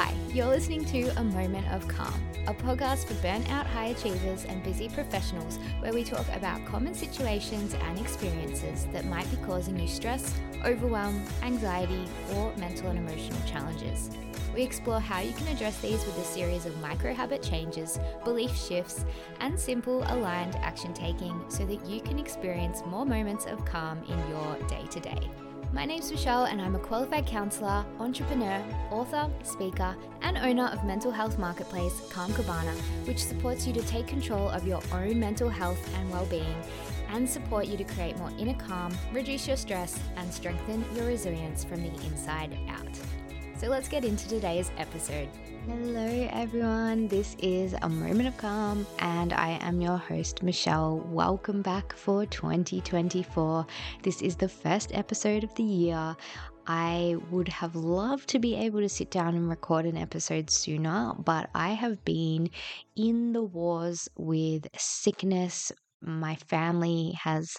Hi, you're listening to A Moment of Calm, a podcast for burnout high achievers and busy professionals where we talk about common situations and experiences that might be causing you stress, overwhelm, anxiety, or mental and emotional challenges. We explore how you can address these with a series of micro habit changes, belief shifts, and simple aligned action taking so that you can experience more moments of calm in your day to day. My name's Michelle, and I'm a qualified counselor, entrepreneur, author, speaker, and owner of mental health marketplace Calm Cabana, which supports you to take control of your own mental health and well being and support you to create more inner calm, reduce your stress, and strengthen your resilience from the inside out. So let's get into today's episode. Hello, everyone. This is a moment of calm, and I am your host, Michelle. Welcome back for 2024. This is the first episode of the year. I would have loved to be able to sit down and record an episode sooner, but I have been in the wars with sickness, my family has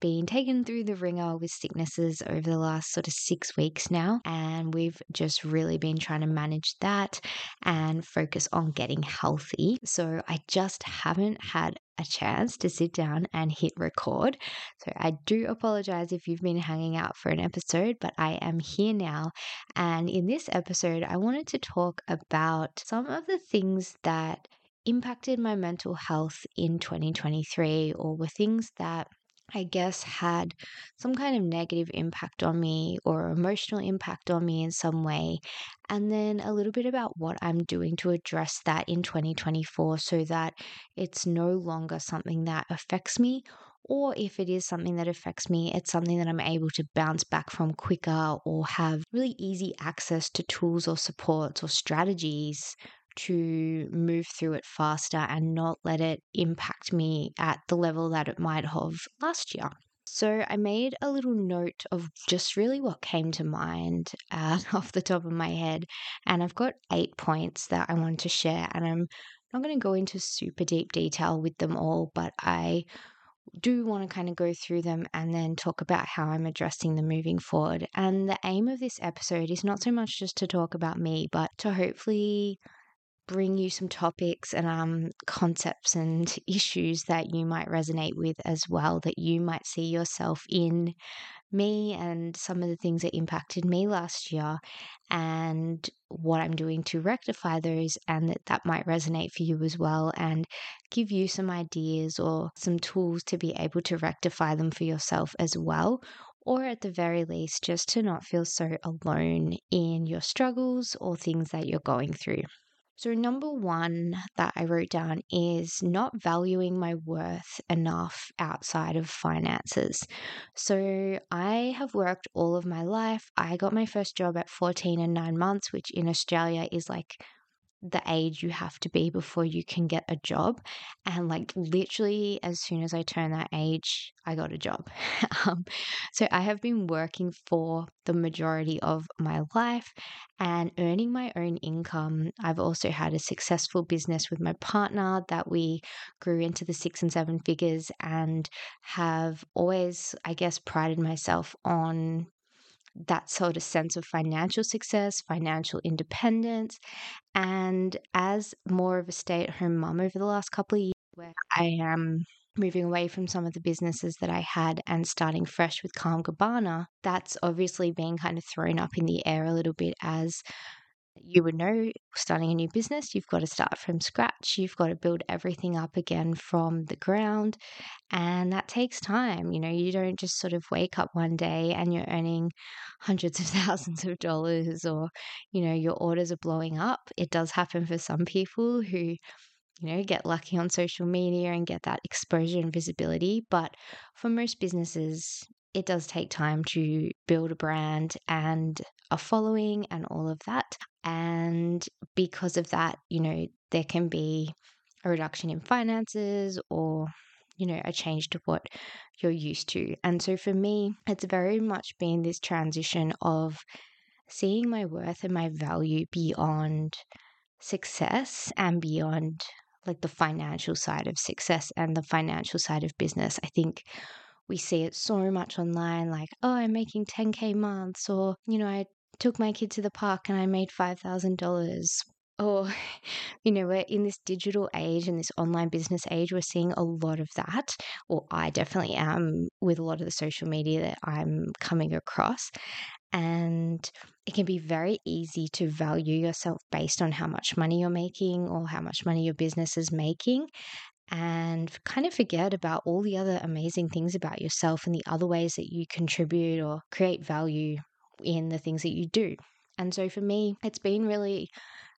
been taken through the ringer with sicknesses over the last sort of six weeks now. And we've just really been trying to manage that and focus on getting healthy. So I just haven't had a chance to sit down and hit record. So I do apologize if you've been hanging out for an episode, but I am here now. And in this episode, I wanted to talk about some of the things that impacted my mental health in 2023 or were things that I guess had some kind of negative impact on me or emotional impact on me in some way. And then a little bit about what I'm doing to address that in 2024 so that it's no longer something that affects me. Or if it is something that affects me, it's something that I'm able to bounce back from quicker or have really easy access to tools or supports or strategies to move through it faster and not let it impact me at the level that it might have last year. So I made a little note of just really what came to mind uh, off the top of my head. And I've got eight points that I want to share. And I'm not going to go into super deep detail with them all, but I do want to kind of go through them and then talk about how I'm addressing them moving forward. And the aim of this episode is not so much just to talk about me, but to hopefully bring you some topics and um, concepts and issues that you might resonate with as well, that you might see yourself in me and some of the things that impacted me last year and what I'm doing to rectify those and that that might resonate for you as well and give you some ideas or some tools to be able to rectify them for yourself as well or at the very least just to not feel so alone in your struggles or things that you're going through. So, number one that I wrote down is not valuing my worth enough outside of finances. So, I have worked all of my life. I got my first job at 14 and nine months, which in Australia is like the age you have to be before you can get a job. And like literally, as soon as I turned that age, I got a job. um, so I have been working for the majority of my life and earning my own income. I've also had a successful business with my partner that we grew into the six and seven figures and have always, I guess, prided myself on that sort of sense of financial success, financial independence. And as more of a stay at home mom over the last couple of years, where I am moving away from some of the businesses that I had and starting fresh with Calm Cabana, that's obviously being kind of thrown up in the air a little bit as you would know starting a new business, you've got to start from scratch. You've got to build everything up again from the ground. And that takes time. You know, you don't just sort of wake up one day and you're earning hundreds of thousands of dollars or, you know, your orders are blowing up. It does happen for some people who, you know, get lucky on social media and get that exposure and visibility. But for most businesses, it does take time to build a brand and a following and all of that. And because of that, you know, there can be a reduction in finances or, you know, a change to what you're used to. And so for me, it's very much been this transition of seeing my worth and my value beyond success and beyond like the financial side of success and the financial side of business. I think we see it so much online like, oh, I'm making 10K months, or, you know, I took my kid to the park and I made $5,000. Or, you know, we're in this digital age and this online business age, we're seeing a lot of that. Or I definitely am with a lot of the social media that I'm coming across. And it can be very easy to value yourself based on how much money you're making or how much money your business is making and kind of forget about all the other amazing things about yourself and the other ways that you contribute or create value in the things that you do. And so for me, it's been really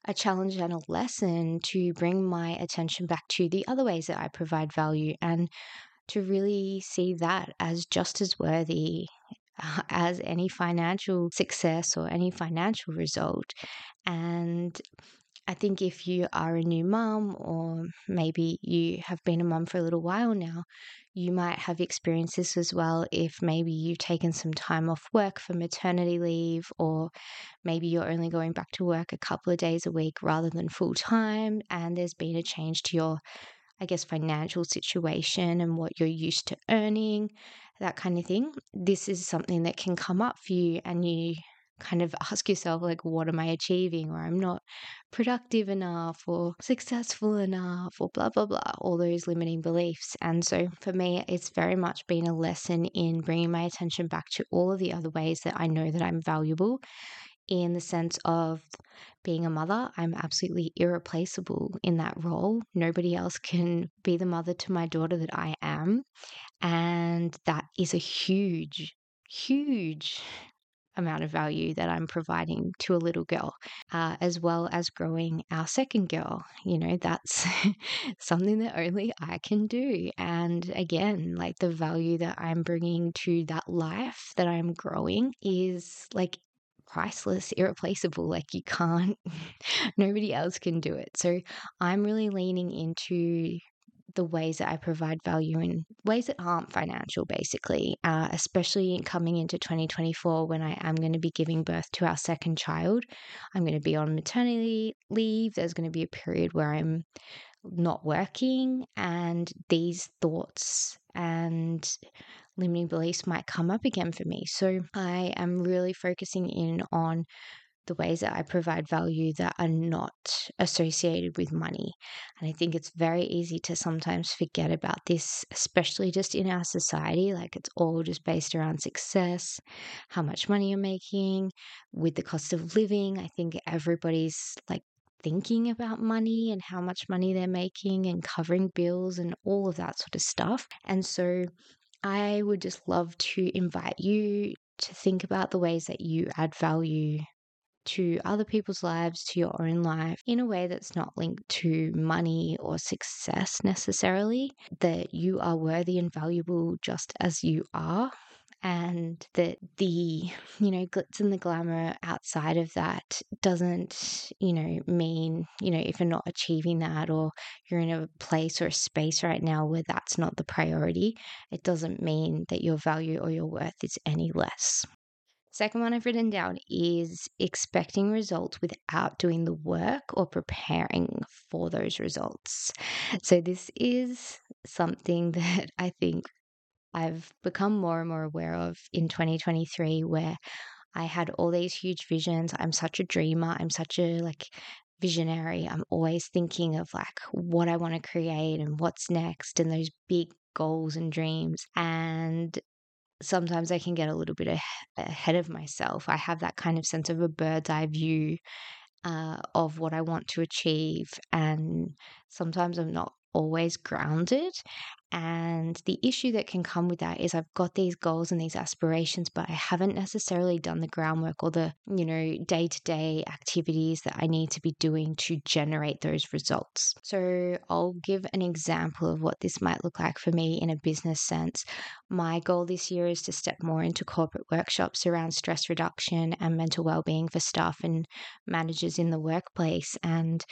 a challenge and a lesson to bring my attention back to the other ways that I provide value and to really see that as just as worthy as any financial success or any financial result. And I think if you are a new mum, or maybe you have been a mum for a little while now, you might have experienced this as well. If maybe you've taken some time off work for maternity leave, or maybe you're only going back to work a couple of days a week rather than full time, and there's been a change to your, I guess, financial situation and what you're used to earning, that kind of thing. This is something that can come up for you, and you kind of ask yourself, like, what am I achieving? Or I'm not productive enough or successful enough or blah, blah, blah, all those limiting beliefs. And so for me, it's very much been a lesson in bringing my attention back to all of the other ways that I know that I'm valuable in the sense of being a mother, I'm absolutely irreplaceable in that role. Nobody else can be the mother to my daughter that I am. And that is a huge, huge amount of value that I'm providing to a little girl, uh, as well as growing our second girl. You know, that's something that only I can do. And again, like the value that I'm bringing to that life that I'm growing is like priceless, irreplaceable. Like you can't, nobody else can do it. So I'm really leaning into the ways that I provide value in ways that aren't financial, basically, uh, especially coming into 2024 when I am going to be giving birth to our second child. I'm going to be on maternity leave. There's going to be a period where I'm not working, and these thoughts and limiting beliefs might come up again for me. So I am really focusing in on the ways that I provide value that are not associated with money. And I think it's very easy to sometimes forget about this, especially just in our society. Like it's all just based around success, how much money you're making, with the cost of living. I think everybody's like thinking about money and how much money they're making and covering bills and all of that sort of stuff. And so I would just love to invite you to think about the ways that you add value to other people's lives, to your own life, in a way that's not linked to money or success necessarily, that you are worthy and valuable just as you are. And that the, you know, glitz and the glamour outside of that doesn't, you know, mean, you know, if you're not achieving that or you're in a place or a space right now where that's not the priority, it doesn't mean that your value or your worth is any less. Second one I've written down is expecting results without doing the work or preparing for those results. So, this is something that I think I've become more and more aware of in 2023, where I had all these huge visions. I'm such a dreamer. I'm such a like visionary. I'm always thinking of like what I want to create and what's next and those big goals and dreams. And sometimes I can get a little bit ahead of myself. I have that kind of sense of a bird's eye view uh, of what I want to achieve. And sometimes I'm not always grounded. And the issue that can come with that is I've got these goals and these aspirations, but I haven't necessarily done the groundwork or the, you know, day to day activities that I need to be doing to generate those results. So I'll give an example of what this might look like for me in a business sense. My goal this year is to step more into corporate workshops around stress reduction and mental well-being for staff and managers in the workplace. And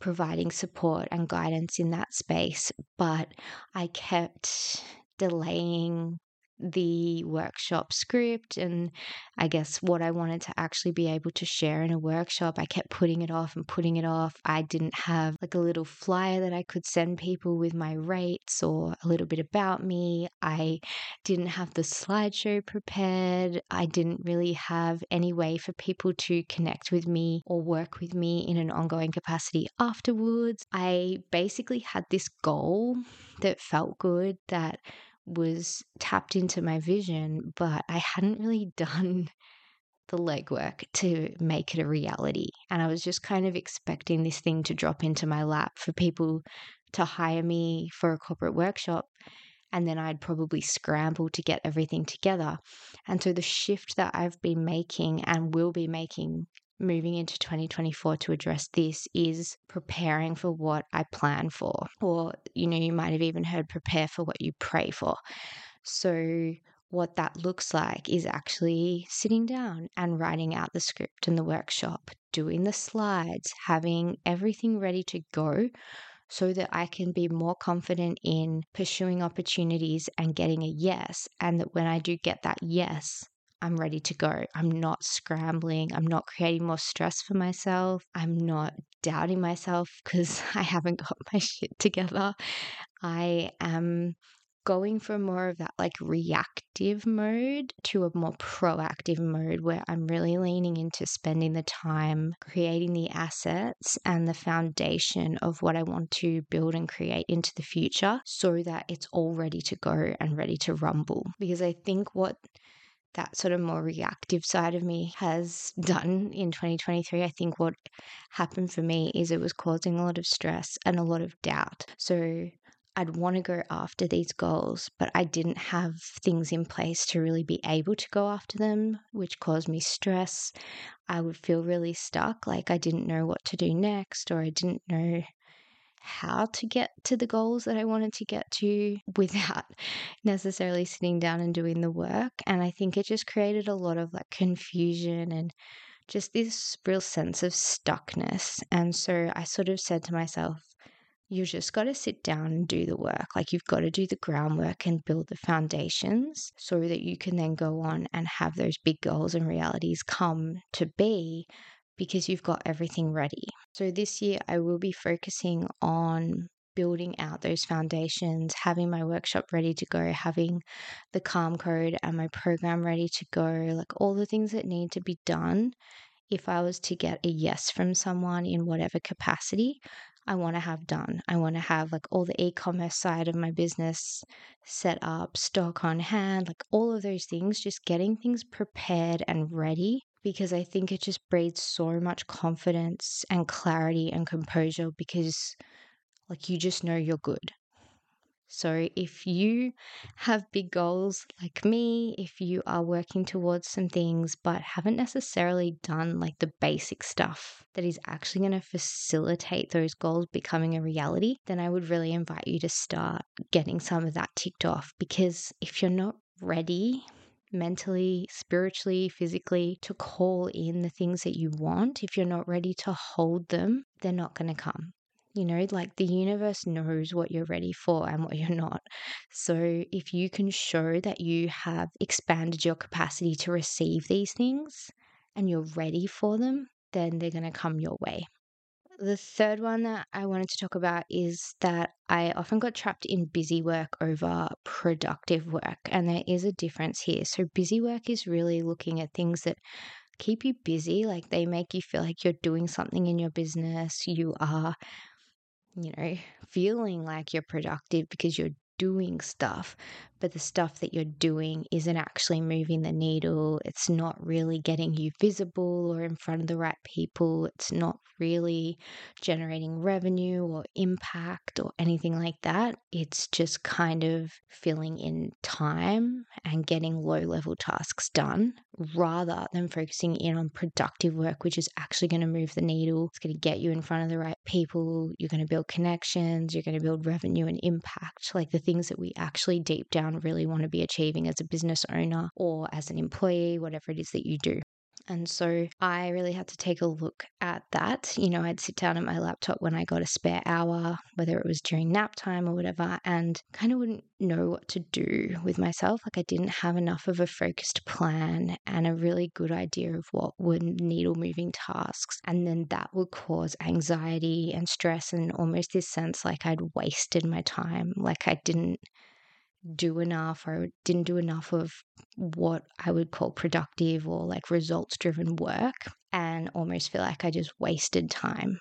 providing support and guidance in that space, but I kept delaying the workshop script and I guess what I wanted to actually be able to share in a workshop. I kept putting it off and putting it off. I didn't have like a little flyer that I could send people with my rates or a little bit about me. I didn't have the slideshow prepared. I didn't really have any way for people to connect with me or work with me in an ongoing capacity afterwards. I basically had this goal that felt good that was tapped into my vision, but I hadn't really done the legwork to make it a reality. And I was just kind of expecting this thing to drop into my lap for people to hire me for a corporate workshop. And then I'd probably scramble to get everything together. And so the shift that I've been making and will be making moving into 2024 to address this is preparing for what I plan for. Or, you know, you might have even heard prepare for what you pray for. So, what that looks like is actually sitting down and writing out the script in the workshop, doing the slides, having everything ready to go so that I can be more confident in pursuing opportunities and getting a yes. And that when I do get that yes, I'm ready to go. I'm not scrambling. I'm not creating more stress for myself. I'm not doubting myself because I haven't got my shit together. I am going from more of that like reactive mode to a more proactive mode where I'm really leaning into spending the time creating the assets and the foundation of what I want to build and create into the future so that it's all ready to go and ready to rumble. Because I think what that sort of more reactive side of me has done in 2023. I think what happened for me is it was causing a lot of stress and a lot of doubt. So I'd want to go after these goals, but I didn't have things in place to really be able to go after them, which caused me stress. I would feel really stuck, like I didn't know what to do next, or I didn't know how to get to the goals that I wanted to get to without necessarily sitting down and doing the work. And I think it just created a lot of like confusion and just this real sense of stuckness. And so I sort of said to myself, you just got to sit down and do the work. Like you've got to do the groundwork and build the foundations so that you can then go on and have those big goals and realities come to be because you've got everything ready. So this year, I will be focusing on building out those foundations, having my workshop ready to go, having the calm code and my program ready to go, like all the things that need to be done. If I was to get a yes from someone in whatever capacity, I want to have done. I want to have like all the e commerce side of my business set up, stock on hand, like all of those things, just getting things prepared and ready because I think it just breeds so much confidence and clarity and composure because, like, you just know you're good. So, if you have big goals like me, if you are working towards some things but haven't necessarily done like the basic stuff that is actually going to facilitate those goals becoming a reality, then I would really invite you to start getting some of that ticked off because if you're not ready mentally, spiritually, physically to call in the things that you want, if you're not ready to hold them, they're not going to come. You know, like the universe knows what you're ready for and what you're not. So, if you can show that you have expanded your capacity to receive these things and you're ready for them, then they're going to come your way. The third one that I wanted to talk about is that I often got trapped in busy work over productive work, and there is a difference here. So, busy work is really looking at things that keep you busy, like they make you feel like you're doing something in your business, you are, you know, feeling like you're productive because you're doing stuff, but the stuff that you're doing isn't actually moving the needle. It's not really getting you visible or in front of the right people. It's not really generating revenue or impact or anything like that. It's just kind of filling in time and getting low level tasks done rather than focusing in on productive work, which is actually going to move the needle. It's going to get you in front of the right people. You're going to build connections. You're going to build revenue and impact, like the things that we actually deep down really want to be achieving as a business owner or as an employee, whatever it is that you do. And so I really had to take a look at that. You know, I'd sit down at my laptop when I got a spare hour, whether it was during nap time or whatever, and kind of wouldn't know what to do with myself. Like I didn't have enough of a focused plan and a really good idea of what were needle moving tasks. And then that would cause anxiety and stress and almost this sense like I'd wasted my time, like I didn't do enough or didn't do enough of what I would call productive or like results driven work and almost feel like I just wasted time.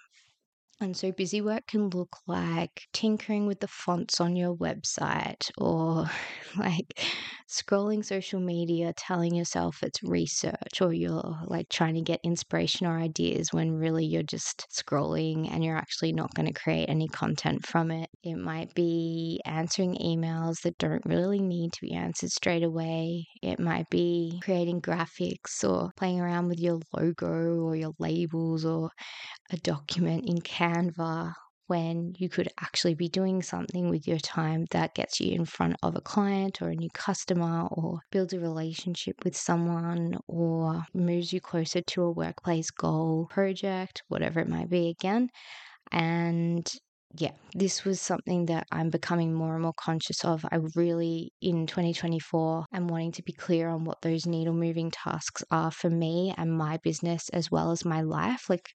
And so busy work can look like tinkering with the fonts on your website or like scrolling social media, telling yourself it's research or you're like trying to get inspiration or ideas when really you're just scrolling and you're actually not going to create any content from it. It might be answering emails that don't really need to be answered straight away. It might be creating graphics or playing around with your logo or your labels or a document in Canva when you could actually be doing something with your time that gets you in front of a client or a new customer or builds a relationship with someone or moves you closer to a workplace goal, project, whatever it might be again. And yeah, this was something that I'm becoming more and more conscious of. I really, in 2024, am wanting to be clear on what those needle moving tasks are for me and my business as well as my life. Like,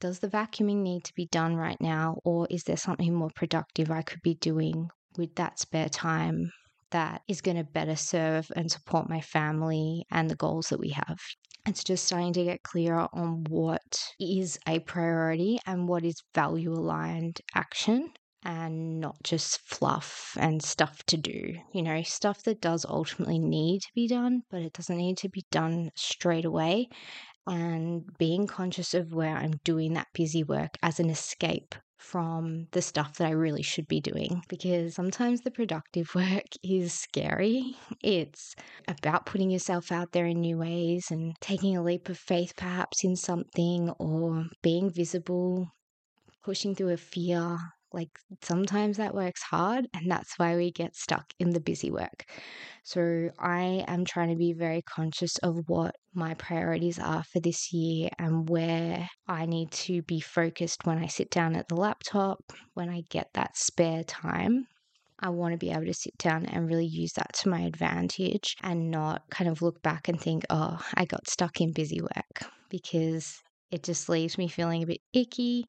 does the vacuuming need to be done right now, or is there something more productive I could be doing with that spare time that is going to better serve and support my family and the goals that we have? It's just starting to get clearer on what is a priority and what is value aligned action and not just fluff and stuff to do. You know, stuff that does ultimately need to be done, but it doesn't need to be done straight away and being conscious of where I'm doing that busy work as an escape from the stuff that I really should be doing because sometimes the productive work is scary. It's about putting yourself out there in new ways and taking a leap of faith, perhaps in something, or being visible, pushing through a fear, like sometimes that works hard, and that's why we get stuck in the busy work. So I am trying to be very conscious of what my priorities are for this year and where I need to be focused when I sit down at the laptop, when I get that spare time. I want to be able to sit down and really use that to my advantage and not kind of look back and think, oh, I got stuck in busy work because it just leaves me feeling a bit icky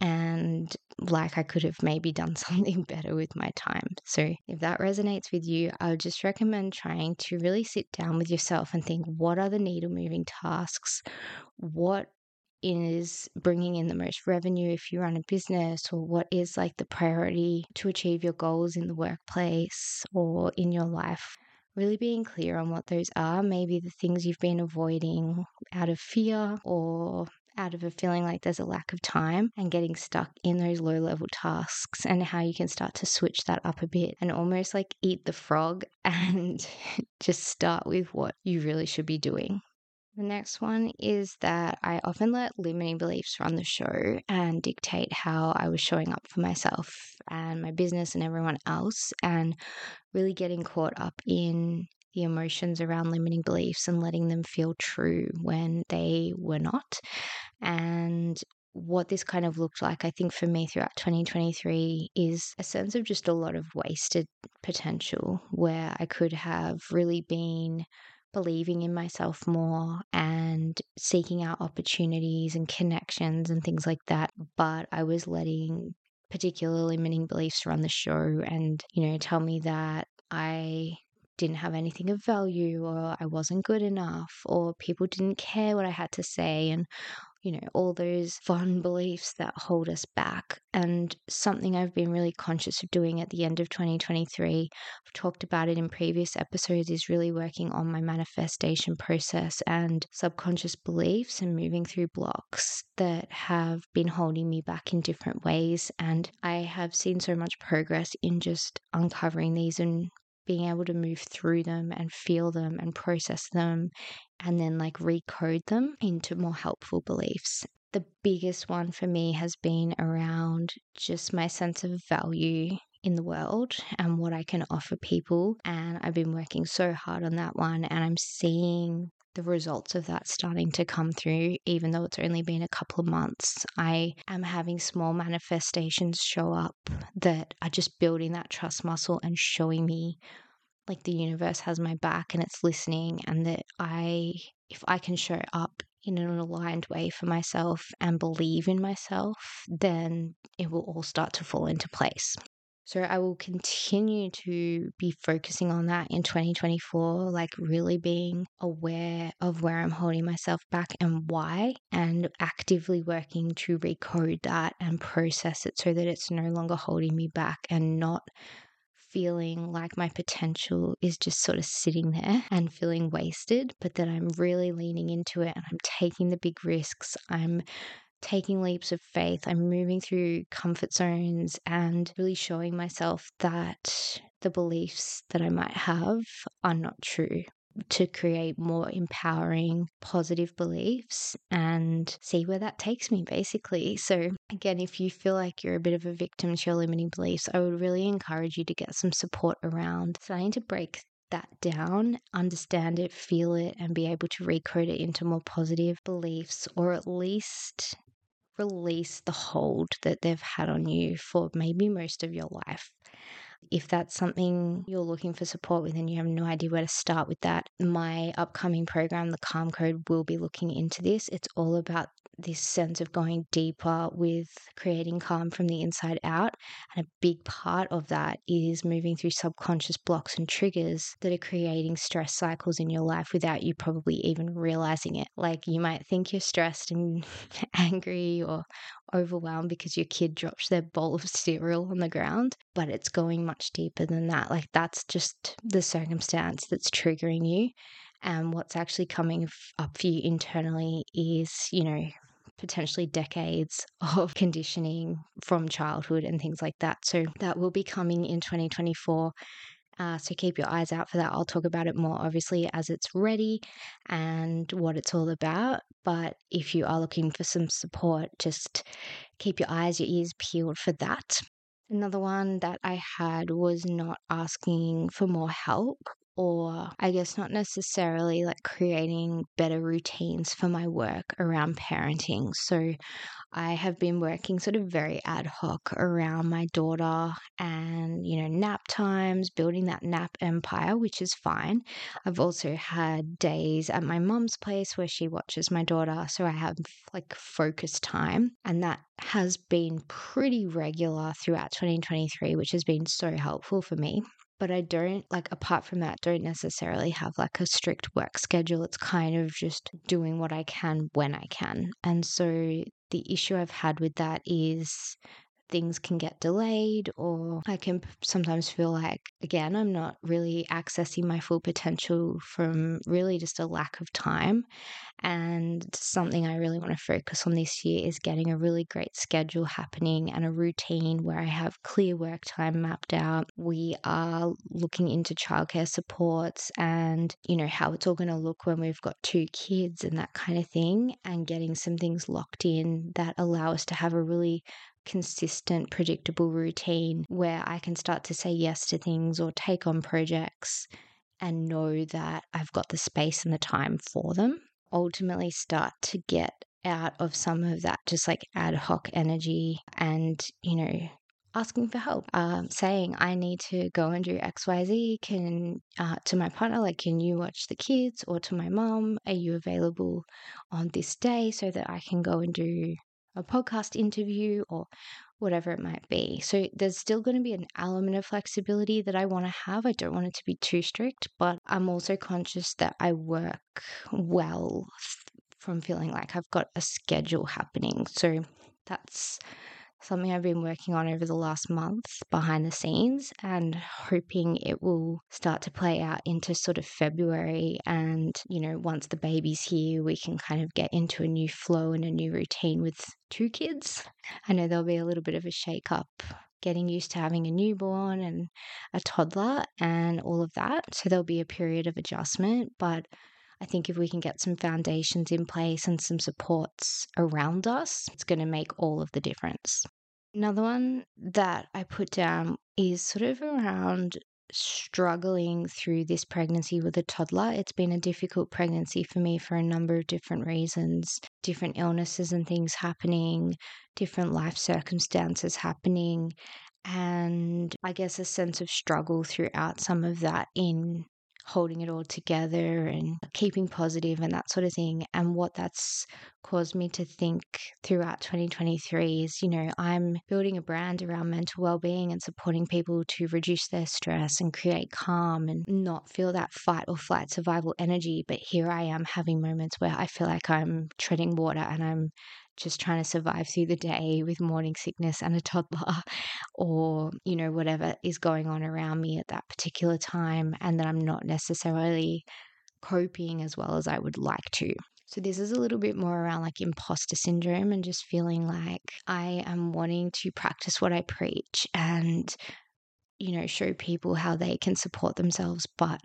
and like I could have maybe done something better with my time. So, if that resonates with you, I would just recommend trying to really sit down with yourself and think what are the needle moving tasks? What is bringing in the most revenue if you run a business, or what is like the priority to achieve your goals in the workplace or in your life? Really being clear on what those are, maybe the things you've been avoiding out of fear or out of a feeling like there's a lack of time and getting stuck in those low level tasks and how you can start to switch that up a bit and almost like eat the frog and just start with what you really should be doing. The next one is that I often let limiting beliefs run the show and dictate how I was showing up for myself and my business and everyone else, and really getting caught up in the emotions around limiting beliefs and letting them feel true when they were not. And what this kind of looked like, I think, for me throughout 2023 is a sense of just a lot of wasted potential where I could have really been believing in myself more and seeking out opportunities and connections and things like that. But I was letting particular limiting beliefs run the show and, you know, tell me that I didn't have anything of value or I wasn't good enough or people didn't care what I had to say and you know all those fun beliefs that hold us back. And something I've been really conscious of doing at the end of 2023 I've talked about it in previous episodes is really working on my manifestation process and subconscious beliefs and moving through blocks that have been holding me back in different ways. And I have seen so much progress in just uncovering these and being able to move through them and feel them and process them and then like recode them into more helpful beliefs. The biggest one for me has been around just my sense of value in the world and what I can offer people. And I've been working so hard on that one, and I'm seeing the results of that starting to come through, even though it's only been a couple of months. I am having small manifestations show up that are just building that trust muscle and showing me like the universe has my back and it's listening, and that I, if I can show up in an aligned way for myself and believe in myself, then it will all start to fall into place. So I will continue to be focusing on that in 2024, like really being aware of where I'm holding myself back and why, and actively working to recode that and process it so that it's no longer holding me back and not feeling like my potential is just sort of sitting there and feeling wasted, but that I'm really leaning into it and I'm taking the big risks. I'm taking leaps of faith. I'm moving through comfort zones and really showing myself that the beliefs that I might have are not true to create more empowering, positive beliefs and see where that takes me, basically. So, again, if you feel like you're a bit of a victim to your limiting beliefs, I would really encourage you to get some support around starting to break that down, understand it, feel it, and be able to recode it into more positive beliefs or at least release the hold that they've had on you for maybe most of your life. If that's something you're looking for support with and you have no idea where to start with that, my upcoming program, the Calm Code, will be looking into this. It's all about this sense of going deeper with creating calm from the inside out. And a big part of that is moving through subconscious blocks and triggers that are creating stress cycles in your life without you probably even realizing it. Like you might think you're stressed and angry or overwhelmed because your kid drops their bowl of cereal on the ground, but it's going much deeper than that. Like that's just the circumstance that's triggering you. And what's actually coming up for you internally is, you know, potentially decades of conditioning from childhood and things like that. So that will be coming in 2024. Uh, so keep your eyes out for that. I'll talk about it more obviously as it's ready and what it's all about. But if you are looking for some support, just keep your eyes, your ears peeled for that. Another one that I had was not asking for more help or I guess not necessarily like creating better routines for my work around parenting. So I have been working sort of very ad hoc around my daughter and, you know, nap times, building that nap empire, which is fine. I've also had days at my mom's place where she watches my daughter. So I have like focus time. And that has been pretty regular throughout 2023, which has been so helpful for me but I don't like apart from that don't necessarily have like a strict work schedule. It's kind of just doing what I can when I can. And so the issue I've had with that is things can get delayed, or I can sometimes feel like, again, I'm not really accessing my full potential from really just a lack of time. And something I really want to focus on this year is getting a really great schedule happening and a routine where I have clear work time mapped out. We are looking into childcare supports and, you know, how it's all going to look when we've got two kids and that kind of thing, and getting some things locked in that allow us to have a really consistent, predictable routine where I can start to say yes to things or take on projects and know that I've got the space and the time for them. Ultimately, start to get out of some of that just like ad hoc energy and, you know, asking for help, um, saying I need to go and do X, Y, Z. Can uh, to my partner, like, can you watch the kids? Or to my mom, are you available on this day so that I can go and do a podcast interview or whatever it might be. So there's still going to be an element of flexibility that I want to have. I don't want it to be too strict, but I'm also conscious that I work well from feeling like I've got a schedule happening. So that's something I've been working on over the last month behind the scenes and hoping it will start to play out into sort of February. And, you know, once the baby's here, we can kind of get into a new flow and a new routine with two kids. I know there'll be a little bit of a shake up getting used to having a newborn and a toddler and all of that. So there'll be a period of adjustment, but I think if we can get some foundations in place and some supports around us, it's going to make all of the difference. Another one that I put down is sort of around struggling through this pregnancy with a toddler. It's been a difficult pregnancy for me for a number of different reasons different illnesses and things happening, different life circumstances happening, and I guess a sense of struggle throughout some of that in holding it all together and keeping positive and that sort of thing. And what that's caused me to think throughout 2023 is, you know, I'm building a brand around mental well-being and supporting people to reduce their stress and create calm and not feel that fight or flight survival energy. But here I am having moments where I feel like I'm treading water and I'm just trying to survive through the day with morning sickness and a toddler or you know whatever is going on around me at that particular time and that I'm not necessarily coping as well as I would like to. So this is a little bit more around like imposter syndrome and just feeling like I am wanting to practice what I preach and you know show people how they can support themselves but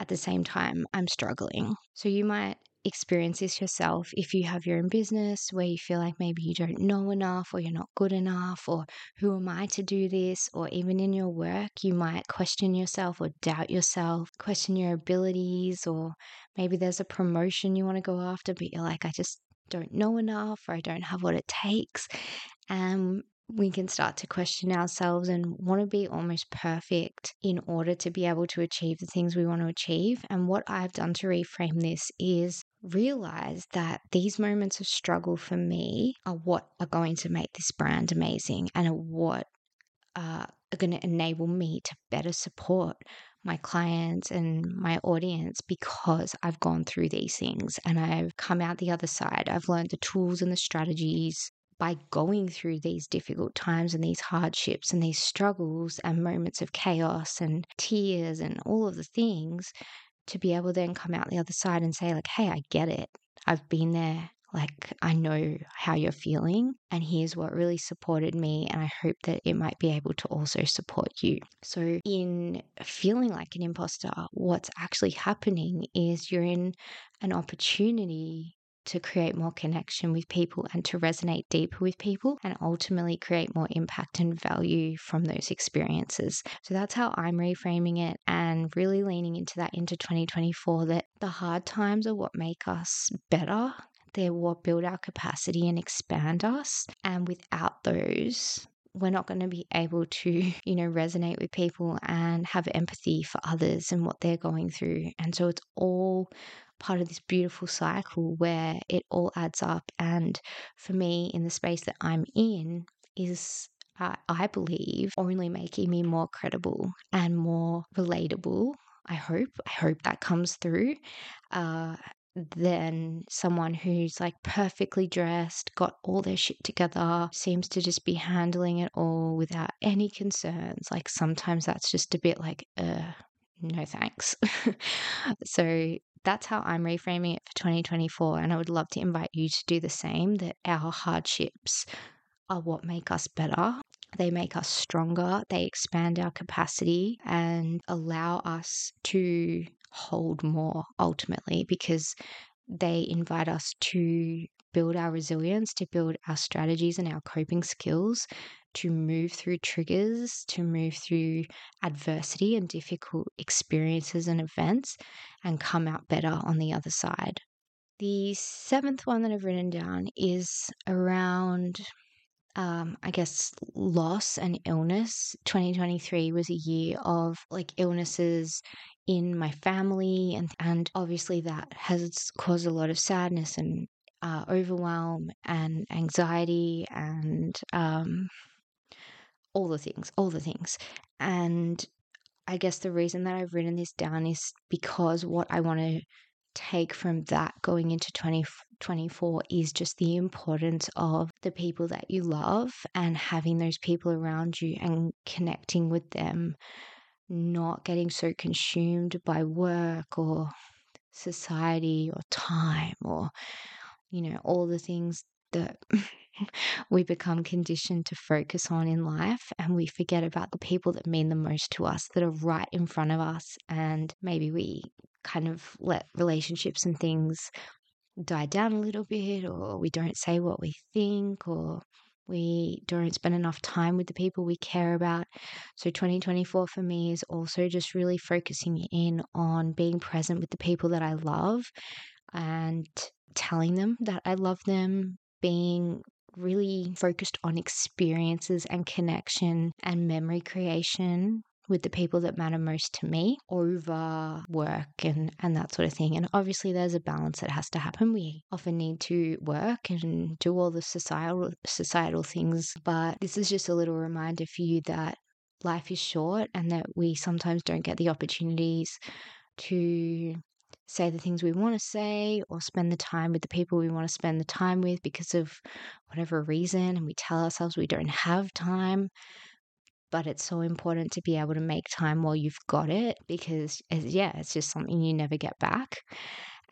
at the same time I'm struggling. So you might experience this yourself if you have your own business where you feel like maybe you don't know enough or you're not good enough or who am I to do this? or even in your work you might question yourself or doubt yourself question your abilities or maybe there's a promotion you want to go after but you're like I just don't know enough or I don't have what it takes. And we can start to question ourselves and want to be almost perfect in order to be able to achieve the things we want to achieve. And what I've done to reframe this is realize that these moments of struggle for me are what are going to make this brand amazing and are what uh, are going to enable me to better support my clients and my audience because I've gone through these things and I've come out the other side. I've learned the tools and the strategies by going through these difficult times and these hardships and these struggles and moments of chaos and tears and all of the things to be able to then come out the other side and say like hey i get it. I've been there. Like i know how you're feeling and here's what really supported me and i hope that it might be able to also support you. So in feeling like an imposter what's actually happening is you're in an opportunity to create more connection with people and to resonate deeper with people and ultimately create more impact and value from those experiences. So that's how I'm reframing it and really leaning into that into 2024 that the hard times are what make us better. They're what build our capacity and expand us. And without those, we're not going to be able to, you know, resonate with people and have empathy for others and what they're going through. And so it's all part of this beautiful cycle where it all adds up. And for me, in the space that I'm in, is uh, I believe only making me more credible and more relatable. I hope. I hope that comes through. Uh, than someone who's like perfectly dressed, got all their shit together, seems to just be handling it all without any concerns. Like sometimes that's just a bit like, uh, no thanks. so that's how I'm reframing it for 2024. And I would love to invite you to do the same that our hardships are what make us better. They make us stronger, they expand our capacity and allow us to hold more ultimately because they invite us to build our resilience, to build our strategies and our coping skills, to move through triggers, to move through adversity and difficult experiences and events, and come out better on the other side. The seventh one that I've written down is around, um, I guess, loss and illness. 2023 was a year of like illnesses in my family, and, and obviously that has caused a lot of sadness and uh, overwhelm and anxiety and um, all the things, all the things. And I guess the reason that I've written this down is because what I want to take from that going into 2024 is just the importance of the people that you love and having those people around you and connecting with them, not getting so consumed by work or society or time or you know, all the things that we become conditioned to focus on in life and we forget about the people that mean the most to us that are right in front of us and maybe we kind of let relationships and things die down a little bit or we don't say what we think or We don't spend enough time with the people we care about. So, 2024 for me is also just really focusing in on being present with the people that I love and telling them that I love them, being really focused on experiences and connection and memory creation with the people that matter most to me over work and, and that sort of thing. And obviously, there's a balance that has to happen. We often need to work and do all the societal societal things, but this is just a little reminder for you that life is short and that we sometimes don't get the opportunities to say the things we want to say or spend the time with the people we want to spend the time with because of whatever reason and we tell ourselves we don't have time. But it's so important to be able to make time while you've got it because yeah it's just something you never get back.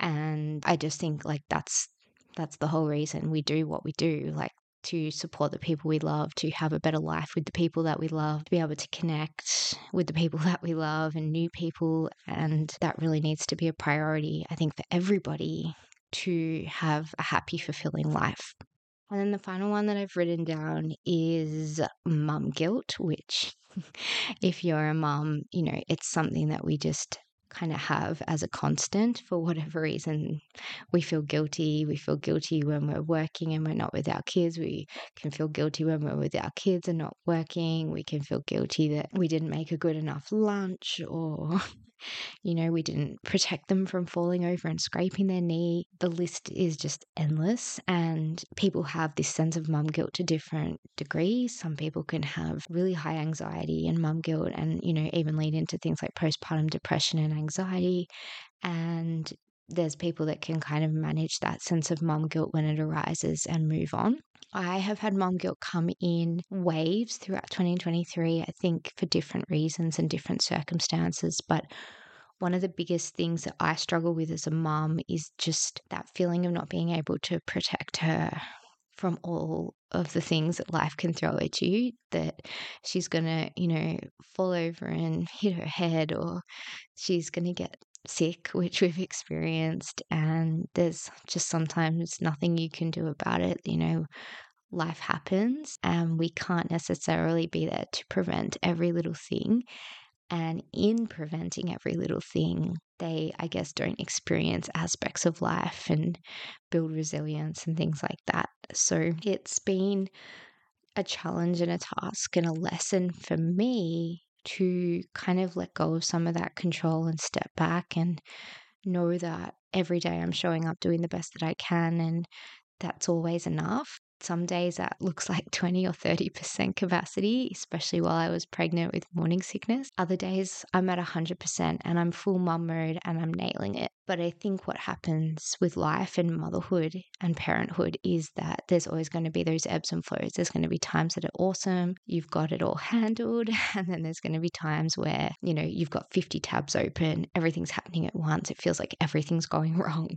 And i just think like that's that's the whole reason we do what we do like to support the people we love, to have a better life with the people that we love, to be able to connect with the people that we love and new people. And that really needs to be a priority, I think, for everybody to have a happy, fulfilling life. And then the final one that I've written down is mum guilt, which, if you're a mum, you know, it's something that we just kind of have as a constant for whatever reason. We feel guilty. We feel guilty when we're working and we're not with our kids. We can feel guilty when we're with our kids and not working. We can feel guilty that we didn't make a good enough lunch or you know, we didn't protect them from falling over and scraping their knee. The list is just endless, and people have this sense of mum guilt to different degrees. Some people can have really high anxiety and mum guilt, and, you know, even lead into things like postpartum depression and anxiety. And there's people that can kind of manage that sense of mum guilt when it arises and move on. I have had mom guilt come in waves throughout 2023, I think for different reasons and different circumstances. But one of the biggest things that I struggle with as a mom is just that feeling of not being able to protect her from all of the things that life can throw at you that she's going to, you know, fall over and hit her head or she's going to get sick, which we've experienced. And there's just sometimes nothing you can do about it. You know, life happens and we can't necessarily be there to prevent every little thing. And in preventing every little thing, they, I guess, don't experience aspects of life and build resilience and things like that. So it's been a challenge and a task and a lesson for me to kind of let go of some of that control and step back and know that every day I'm showing up doing the best that I can and that's always enough some days that looks like 20 or 30% capacity, especially while I was pregnant with morning sickness. Other days I'm at 100% and I'm full mum mode and I'm nailing it. But I think what happens with life and motherhood and parenthood is that there's always going to be those ebbs and flows. There's going to be times that are awesome, you've got it all handled, and then there's going to be times where, you know, you've got 50 tabs open, everything's happening at once. It feels like everything's going wrong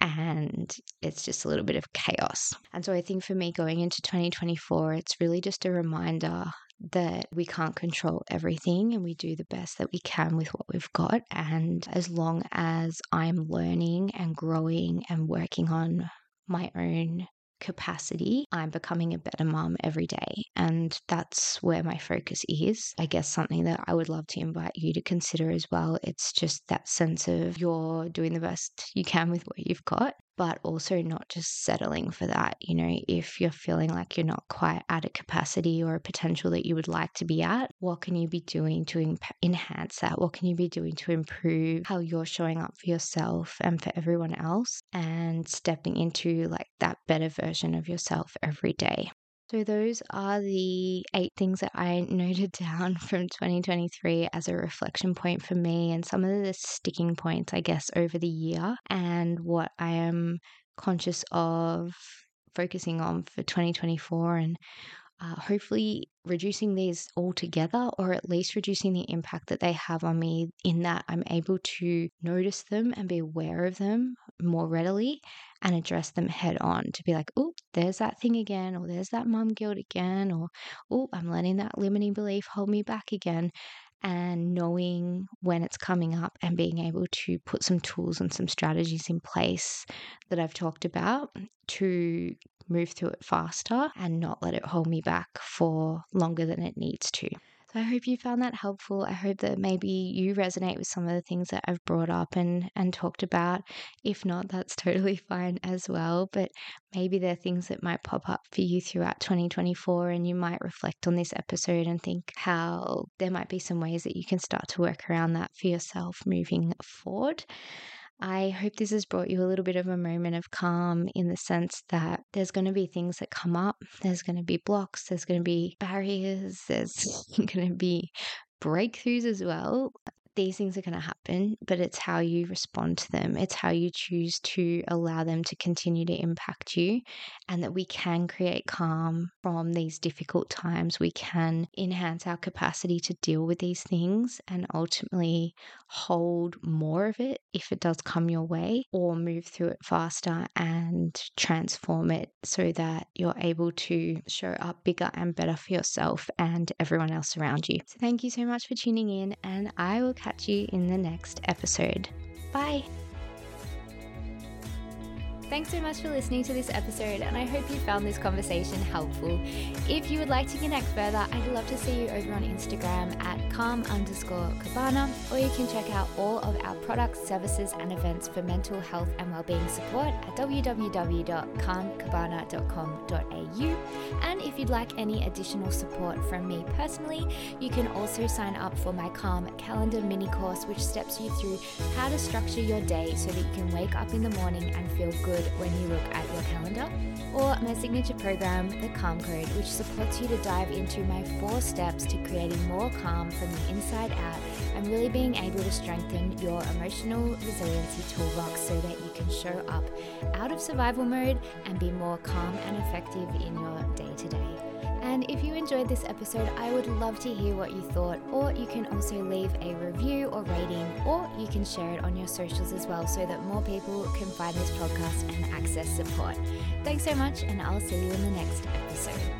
and it's just a little bit of chaos. And so I think for me going into 2024, it's really just a reminder that we can't control everything and we do the best that we can with what we've got. And as long as I'm learning and growing and working on my own capacity, I'm becoming a better mom every day. And that's where my focus is. I guess something that I would love to invite you to consider as well. It's just that sense of you're doing the best you can with what you've got but also not just settling for that. You know, if you're feeling like you're not quite at a capacity or a potential that you would like to be at, what can you be doing to enhance that? What can you be doing to improve how you're showing up for yourself and for everyone else and stepping into like that better version of yourself every day? So, those are the eight things that I noted down from 2023 as a reflection point for me, and some of the sticking points, I guess, over the year, and what I am conscious of focusing on for 2024 and uh, hopefully reducing these altogether or at least reducing the impact that they have on me in that I'm able to notice them and be aware of them more readily and address them head on to be like, oh, there's that thing again, or there's that mum guilt again, or oh, I'm letting that limiting belief hold me back again. And knowing when it's coming up and being able to put some tools and some strategies in place that I've talked about to move through it faster and not let it hold me back for longer than it needs to. I hope you found that helpful. I hope that maybe you resonate with some of the things that I've brought up and, and talked about. If not, that's totally fine as well. But maybe there are things that might pop up for you throughout 2024 and you might reflect on this episode and think how there might be some ways that you can start to work around that for yourself moving forward. I hope this has brought you a little bit of a moment of calm in the sense that there's going to be things that come up, there's going to be blocks, there's going to be barriers, there's going to be breakthroughs as well these things are going to happen, but it's how you respond to them. It's how you choose to allow them to continue to impact you, and that we can create calm from these difficult times. We can enhance our capacity to deal with these things and ultimately hold more of it if it does come your way, or move through it faster and transform it so that you're able to show up bigger and better for yourself and everyone else around you. So, thank you so much for tuning in, and I will catch you in the next episode. Bye. Thanks so much for listening to this episode, and I hope you found this conversation helpful. If you would like to connect further, I'd love to see you over on Instagram at calm underscore cabana, or you can check out all of our products, services, and events for mental health and wellbeing support at www.calmcabana.com.au. And if you'd like any additional support from me personally, you can also sign up for my Calm Calendar mini course, which steps you through how to structure your day so that you can wake up in the morning and feel good when you look at your calendar, or my signature program, the Calm Code, which supports you to dive into my four steps to creating more calm from the inside out and really being able to strengthen your emotional resiliency toolbox so that you can show up out of survival mode and be more calm and effective in your day to day. And if you enjoyed this episode, I would love to hear what you thought, or you can also leave a review or rating, or you can share it on your socials as well so that more people can find this podcast and access support. Thanks so much, and I'll see you in the next episode.